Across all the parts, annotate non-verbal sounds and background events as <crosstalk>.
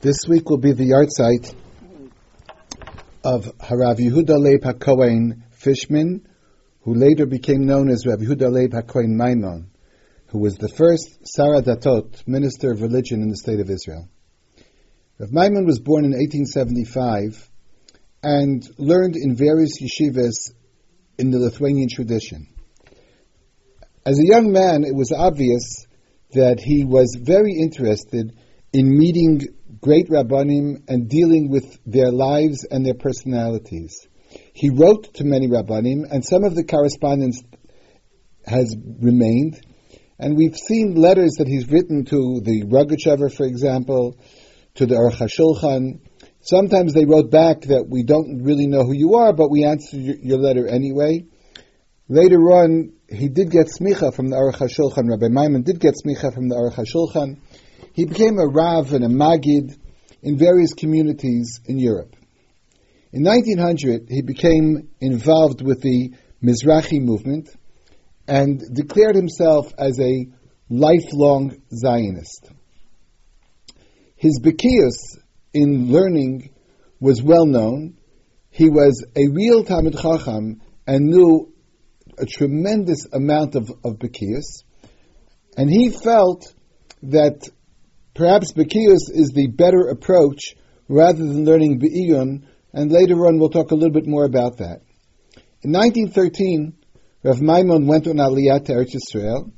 This week will be the yahrzeit of Harav Yehuda Leib HaKohen Fishman, who later became known as Rav Yehuda Leib HaKohen Maimon, who was the first Sar HaDatot, minister of religion in the state of Israel. Rav Maimon was born in 1875 and learned in various yeshivas in the Lithuanian tradition. As a young man, it was obvious that he was very interested in meeting great rabbanim and dealing with their lives and their personalities. He wrote to many rabbanim, and some of the correspondence has remained. And we've seen letters that he's written to the Rogachever, for example, to the Aruch HaShulchan. Sometimes they wrote back that we don't really know who you are, but we answered your letter anyway. Later on, he did get smicha from the Aruch HaShulchan. Rabbi Maimon did get smicha from the Aruch HaShulchan. He became a Rav and a Magid in various communities in Europe. In 1900, he became involved with the Mizrahi movement and declared himself as a lifelong Zionist. His bekius in learning was well known. He was a real Talmid Chacham and knew a tremendous amount of, of. And he felt that Perhaps Bekius is the better approach rather than learning Be'iyun, and later on we'll talk a little bit more about that. In 1913, Rav Maimon went on Aliyah to Eretz Yisrael.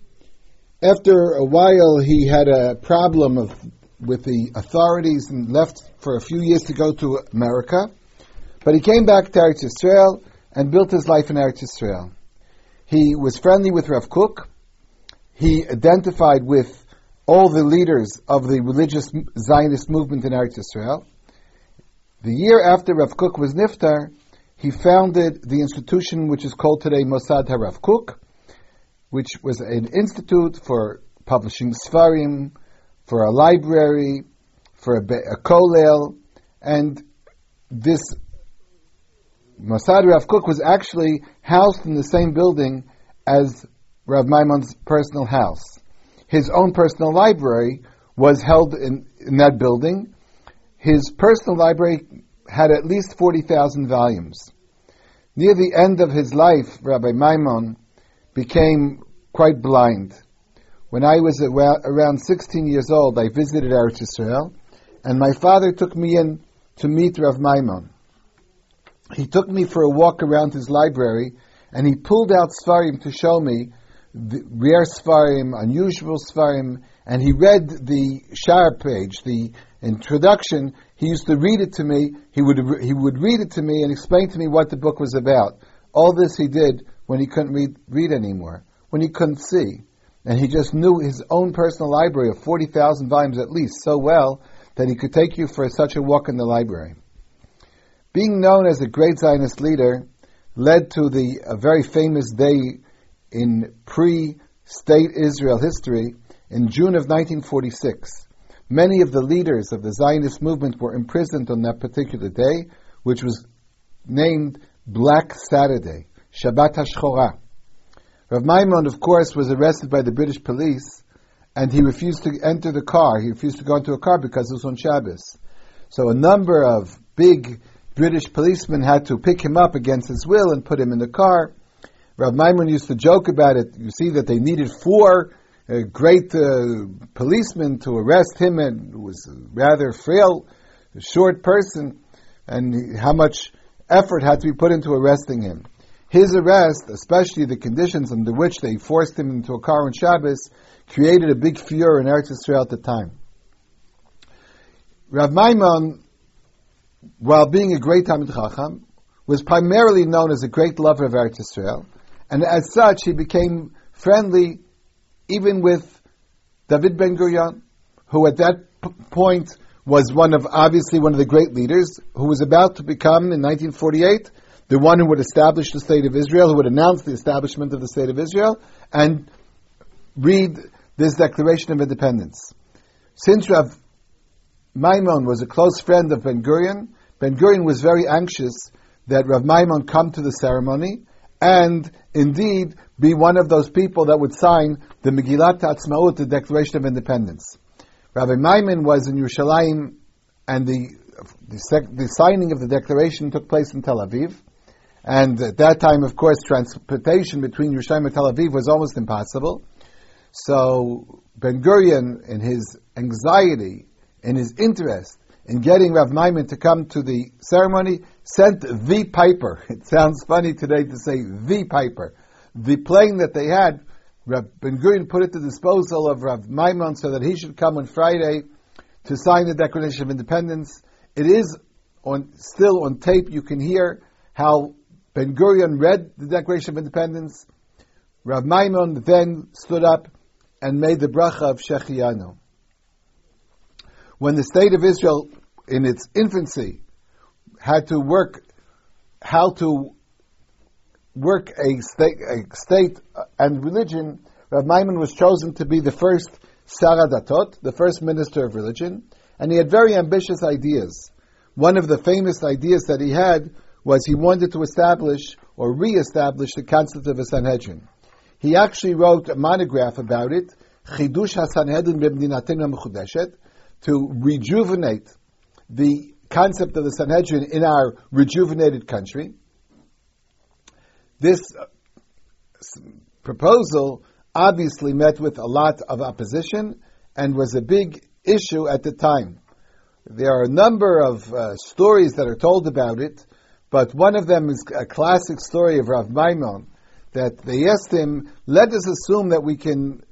After a while, he had a problem of, with the authorities and left for a few years to go to America. But he came back to Eretz Yisrael and built his life in Eretz Yisrael. He was friendly with Rav Kook. He identified with all the leaders of the religious Zionist movement in Eretz Israel. The year after Rav Kook was Niftar, he founded the institution which is called today Mossad HaRav Kook, which was an institute for publishing Sfarim, for a library, for a, a kollel, and this Mossad Rav Kook was actually housed in the same building as Rav Maimon's personal house his own personal library was held in, in that building. His personal library had at least 40,000 volumes. Near the end of his life, Rabbi Maimon became quite blind. When I was around 16 years old, I visited Eretz Israel, and my father took me in to meet Rav Maimon. He took me for a walk around his library, and he pulled out Sfarim to show me the rare Sfarim, unusual Sfarim, and he read the Shar page, the introduction. He used to read it to me. He would he would read it to me and explain to me what the book was about. All this he did when he couldn't read read anymore, when he couldn't see, and he just knew his own personal library of forty thousand volumes at least so well that he could take you for such a walk in the library. Being known as a great Zionist leader led to the a very famous day in pre-state Israel history in June of 1946. Many of the leaders of the Zionist movement were imprisoned on that particular day, which was named Black Saturday, Shabbat HaShchora. Rav Maimon, of course, was arrested by the British police, and he refused to enter the car. He refused to go into a car because it was on Shabbos. So a number of big British policemen had to pick him up against his will and put him in the car. Rav Maimon used to joke about it. You see that they needed four uh, great uh, policemen to arrest him, and was a rather frail, short person, and how much effort had to be put into arresting him. His arrest, especially the conditions under which they forced him into a car on Shabbos, created a big furor in Eretz Israel at the time. Rav Maimon, while being a great Talmid Chacham, was primarily known as a great lover of Eretz Israel, and as such, he became friendly even with David Ben Gurion, who at that p- point was one of, obviously, one of the great leaders, who was about to become, in 1948, the one who would establish the state of Israel, who would announce the establishment of the state of Israel, and read this Declaration of Independence. Since Rav Maimon was a close friend of Ben Gurion, Ben Gurion was very anxious that Rav Maimon come to the ceremony and indeed be one of those people that would sign the Megillat Atzmaut, the Declaration of Independence. Rabbi Maimon was in Yerushalayim and the the, sec- the signing of the declaration took place in Tel Aviv. And at that time, of course, transportation between Yerushalayim and Tel Aviv was almost impossible. So Ben Gurion, in his anxiety, in his interest in getting Rav Maimon to come to the ceremony, sent the piper. <laughs> It sounds funny today to say the piper. The plane that they had, Rav Ben Gurion put at the disposal of Rav Maimon so that he should come on Friday to sign the Declaration of Independence. It is on, still on tape. You can hear how Ben Gurion read the Declaration of Independence. Rav Maimon then stood up and made the bracha of Shehecheyanu. When the state of Israel, in its infancy, had to work how to work a state, a state uh, and religion, Rav Maimon was chosen to be the first Sar HaDatot, the first minister of religion, and he had very ambitious ideas. One of the famous ideas that he had was he wanted to establish or re-establish the concept of a Sanhedrin. He actually wrote a monograph about it, Chidush HaSanhedrin B'Mdinatenu Mechudeshet, to rejuvenate the concept of the Sanhedrin in our rejuvenated country. This uh, proposal obviously met with a lot of opposition and was a big issue at the time. There are a number of uh, stories that are told about it, but one of them is a classic story of Rav Maimon that they asked him, let us assume that we can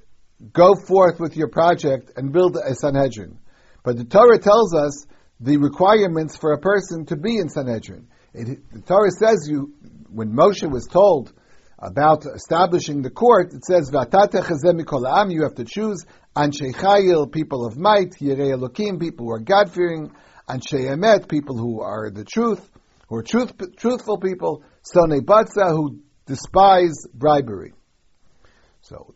go forth with your project and build a Sanhedrin. But the Torah tells us the requirements for a person to be in Sanhedrin. It, the Torah says you, when Moshe was told about establishing the court, it says, you have to choose Anshe Chayil, people of might, Yirei Elokim, people who are God-fearing, Anshe people who are the truth, who are truth, truthful people, Sone Batza, who despise bribery. So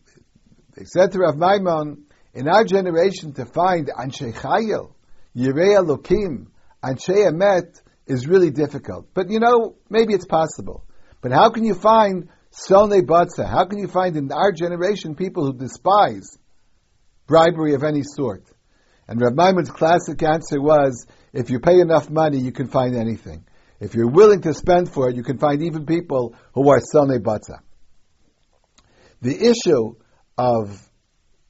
they said to Rav Maimon, in our generation to find Anshe Chayil, Yirei Elokim, Anshe Emet, is really difficult. But you know, maybe it's possible. But how can you find Sone Batza? How can you find in our generation people who despise bribery of any sort? And Rav Maimon's classic answer was, if you pay enough money, you can find anything. If you're willing to spend for it, you can find even people who are Sone Batza. The issue of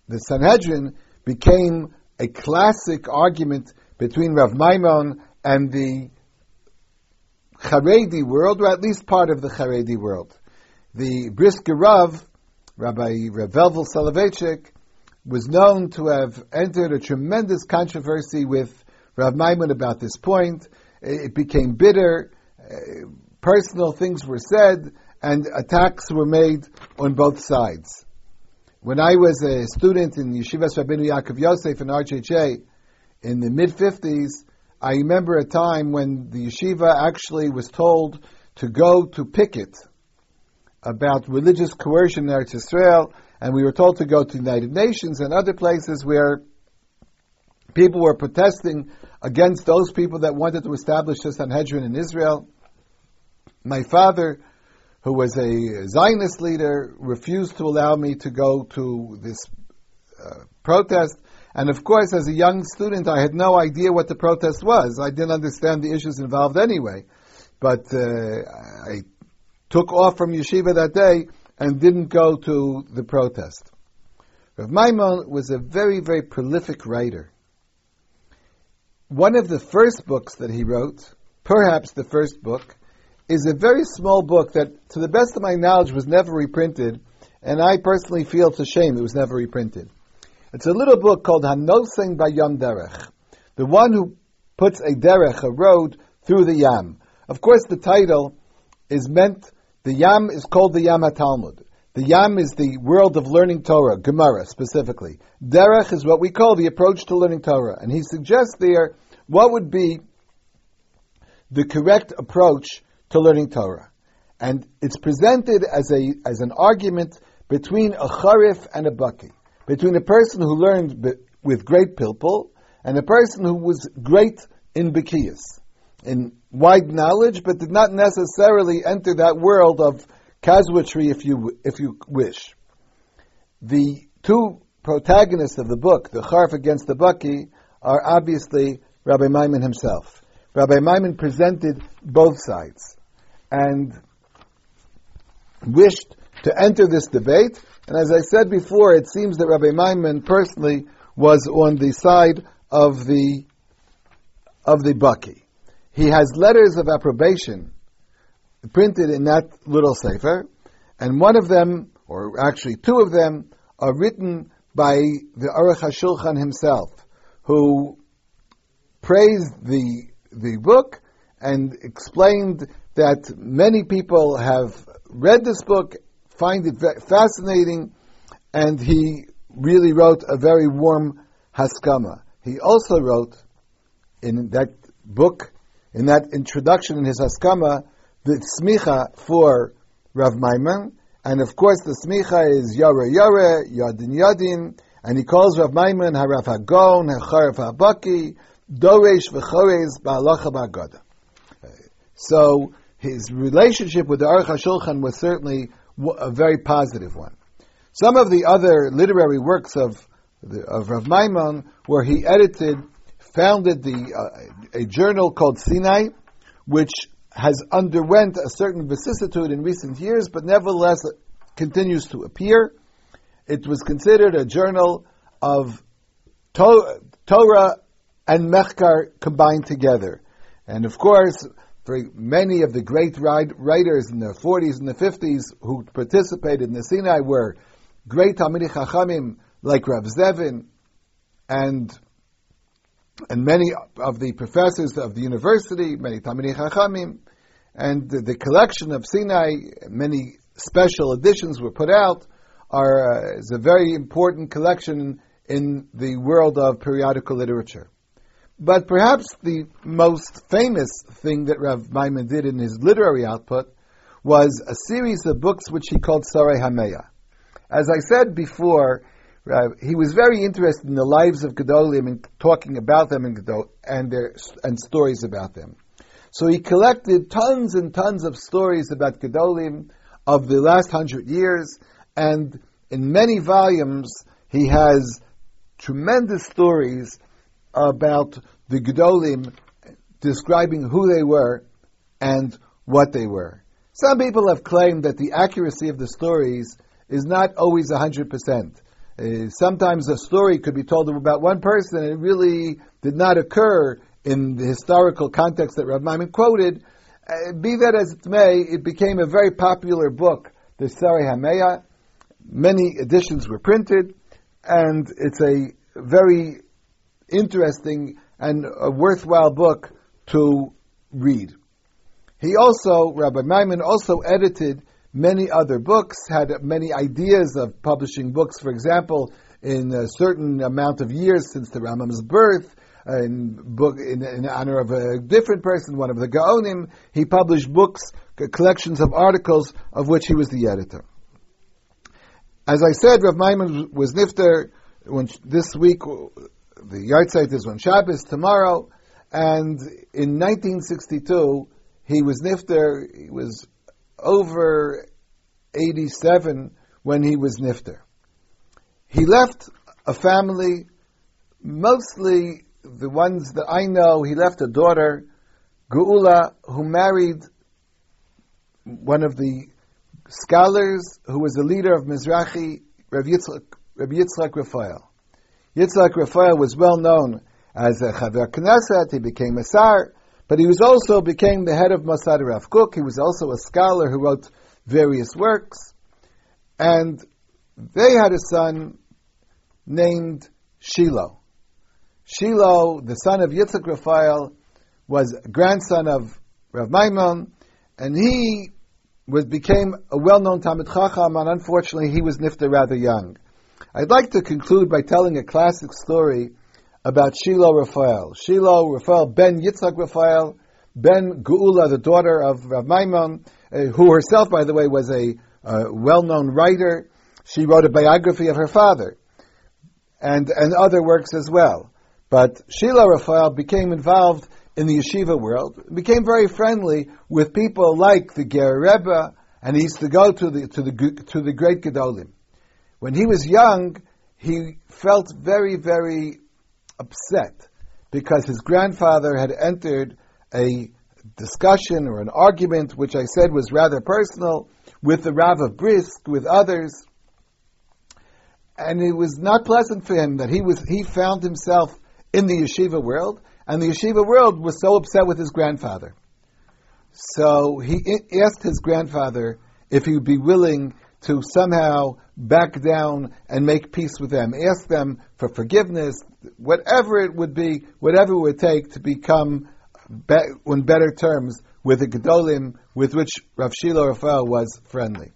the Sanhedrin became a classic argument between Rav Maimon and the Haredi world, or at least part of the Haredi world. The Brisker Rav, Rabbi Reb Velvel Soloveitchik, was known to have entered a tremendous controversy with Rav Maimon about this point. It became bitter, uh, personal things were said, and attacks were made on both sides. When I was a student in Yeshivas Rabbeinu Yaakov Yosef in RHHA in the mid 50s, I remember a time when the yeshiva actually was told to go to picket about religious coercion in Eretz Israel, and we were told to go to the United Nations and other places where people were protesting against those people that wanted to establish a Sanhedrin in Israel. My father who was a Zionist leader, refused to allow me to go to this uh, protest. And of course, as a young student, I had no idea what the protest was. I didn't understand the issues involved anyway. But uh, I took off from yeshiva that day and didn't go to the protest. Rav Maimon was a very, very prolific writer. One of the first books that he wrote, perhaps the first book, is a very small book that, to the best of my knowledge, was never reprinted, and I personally feel it's a shame it was never reprinted. It's a little book called Hanosen Bayam Derech, the one who puts a derech, a road, through the Yam. Of course, the title is meant, the Yam is called the Yam Talmud. The Yam is the world of learning Torah, Gemara specifically. Derech is what we call the approach to learning Torah. And he suggests there what would be the correct approach to learning Torah. And it's presented as a as an argument between a charif and a baki, between a person who learned with great pilpul and a person who was great in bekius, in wide knowledge, but did not necessarily enter that world of casuistry, if you if you wish. The two protagonists of the book, the charif against the baki, are obviously Rabbi Maimon himself. Rabbi Maimon presented both sides and wished to enter this debate. And as I said before, it seems that Rabbi Maimon personally was on the side of the of the Baki. He has letters of approbation printed in that little sefer, and one of them, or actually two of them, are written by the Aruch HaShulchan himself, who praised the the book and explained that many people have read this book, find it fascinating, and he really wrote a very warm haskama. He also wrote in that book, in that introduction in his haskama, the smicha for Rav Maimon, and of course the smicha is Yara Yara, Yadin Yadin, and he calls Rav Maimon Harav Hagon, Hacharif Habaki, Doresh V'chorez Ba'alacha Ba'agada. So his relationship with the Aruch HaShulchan was certainly a very positive one. Some of the other literary works of of Rav Maimon, where he edited, founded the uh, a journal called Sinai, which has underwent a certain vicissitude in recent years, but nevertheless continues to appear. It was considered a journal of to- Torah and Mechkar combined together. And of course, for many of the great writers in the 40s and the 50s who participated in the Sinai were great Talmidei Chachamim like Rav Zevin and and many of the professors of the university, many Talmidei Chachamim, and the, the, collection of Sinai, many special editions were put out, are uh, is a very important collection in the world of periodical literature. But perhaps the most famous thing that Rav Maimon did in his literary output was a series of books which he called Sarei HaMeah. As I said before, he was very interested in the lives of Gedolim and talking about them and, and their and stories about them. So he collected tons and tons of stories about Gedolim of the last hundred years, and in many volumes he has tremendous stories about the Gedolim describing who they were and what they were. Some people have claimed that the accuracy of the stories is not always 100%. Uh, sometimes a story could be told about one person and it really did not occur in the historical context that Rav Maimon quoted. Uh, be that as it may, it became a very popular book, the Sarei HaMeah. Many editions were printed, and it's a very interesting and a worthwhile book to read. He also, Rabbi Maimon, also edited many other books, had many ideas of publishing books. For example, in a certain amount of years since the Rambam's birth, in book in, in, honor of a different person, one of the Gaonim, he published books, collections of articles of which he was the editor. As I said, Rav Maimon was nifter when this week. The yahrzeit is on Shabbos tomorrow, and in 1962 he was nifter. He was over 87 when he was nifter. He left a family, mostly the ones that I know. He left a daughter, Geula, who married one of the scholars who was the leader of Mizrahi, Rabbi Yitzchak, Rabbi Yitzchak Raphael. Yitzchak Raphael was well known as a Chaver Knesset. He became a Sar. But he was also became the head of Mossad Rav Kook. He was also a scholar who wrote various works. And they had a son named Shiloh. Shiloh, the son of Yitzhak Raphael, was grandson of Rav Maimon, and he was became a well-known Talmid Chacham, and unfortunately he was nifta rather young. I'd like to conclude by telling a classic story about Shiloh Raphael. Shiloh Raphael ben Yitzhak Raphael, ben Geula, the daughter of Rav Maimon, uh, who herself, by the way, was a uh, well-known writer. She wrote a biography of her father, and and other works as well. But Shiloh Raphael became involved in the yeshiva world, became very friendly with people like the Ger Rebbe, and he used to go to the to the to the great Gedolim. When he was young, he felt very very upset because his grandfather had entered a discussion or an argument, which I said was rather personal, with the Rav of Brisk, with others. And it was not pleasant for him that he was he found himself in the yeshiva world, and the yeshiva world was so upset with his grandfather. So he asked his grandfather if he would be willing to somehow back down and make peace with them, ask them for forgiveness, whatever it would be, whatever it would take to become be- on better terms with the Gedolim with which Rav Shilo Raphael was friendly.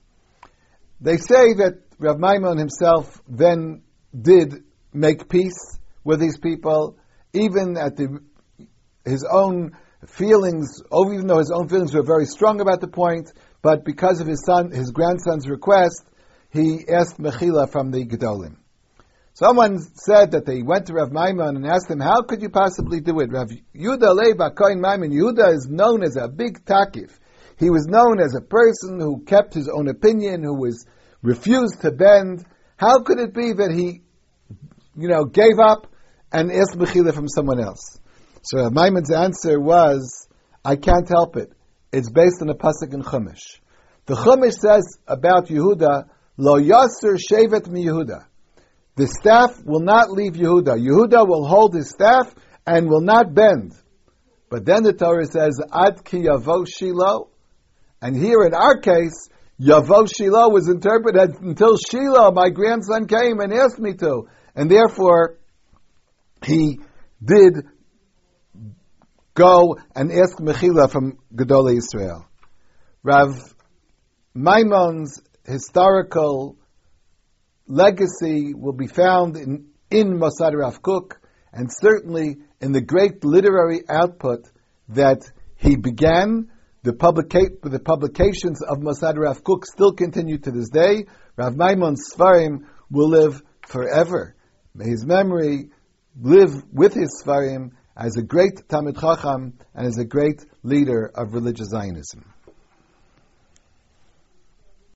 They say that Rav Maimon himself then did make peace with these people, even at the, his own feelings, even though his own feelings were very strong about the point, but because of his son, his grandson's request, he asked Mechila from the Gedolim. Someone said that they went to Rav Maimon and asked him, how could you possibly do it? Rav Yudah Leib HaKohen Maimon, Yudah is known as a big takif. He was known as a person who kept his own opinion, who was refused to bend. How could it be that he, you know, gave up and asked Mechila from someone else? So Rav Maimon's answer was, I can't help it. It's based on a pasuk in Chumash. The Chumash says about Yehuda, Lo Yasser Shevet mi Yehuda. The staff will not leave Yehuda. Yehuda will hold his staff and will not bend. But then the Torah says, Ad ki yavo Shiloh. And here in our case, Yavo Shiloh was interpreted until Shiloh, my grandson, came and asked me to. And therefore, he did go and ask Mechila from Gedolei Israel. Rav Maimon's historical legacy will be found in, in Mossad Rav Kook and certainly in the great literary output that he began. The, publica- the publications of Mossad Rav Kook still continue to this day. Rav Maimon's Sfarim will live forever. May his memory live with his Sfarim as a great Talmid Chacham and as a great leader of religious Zionism.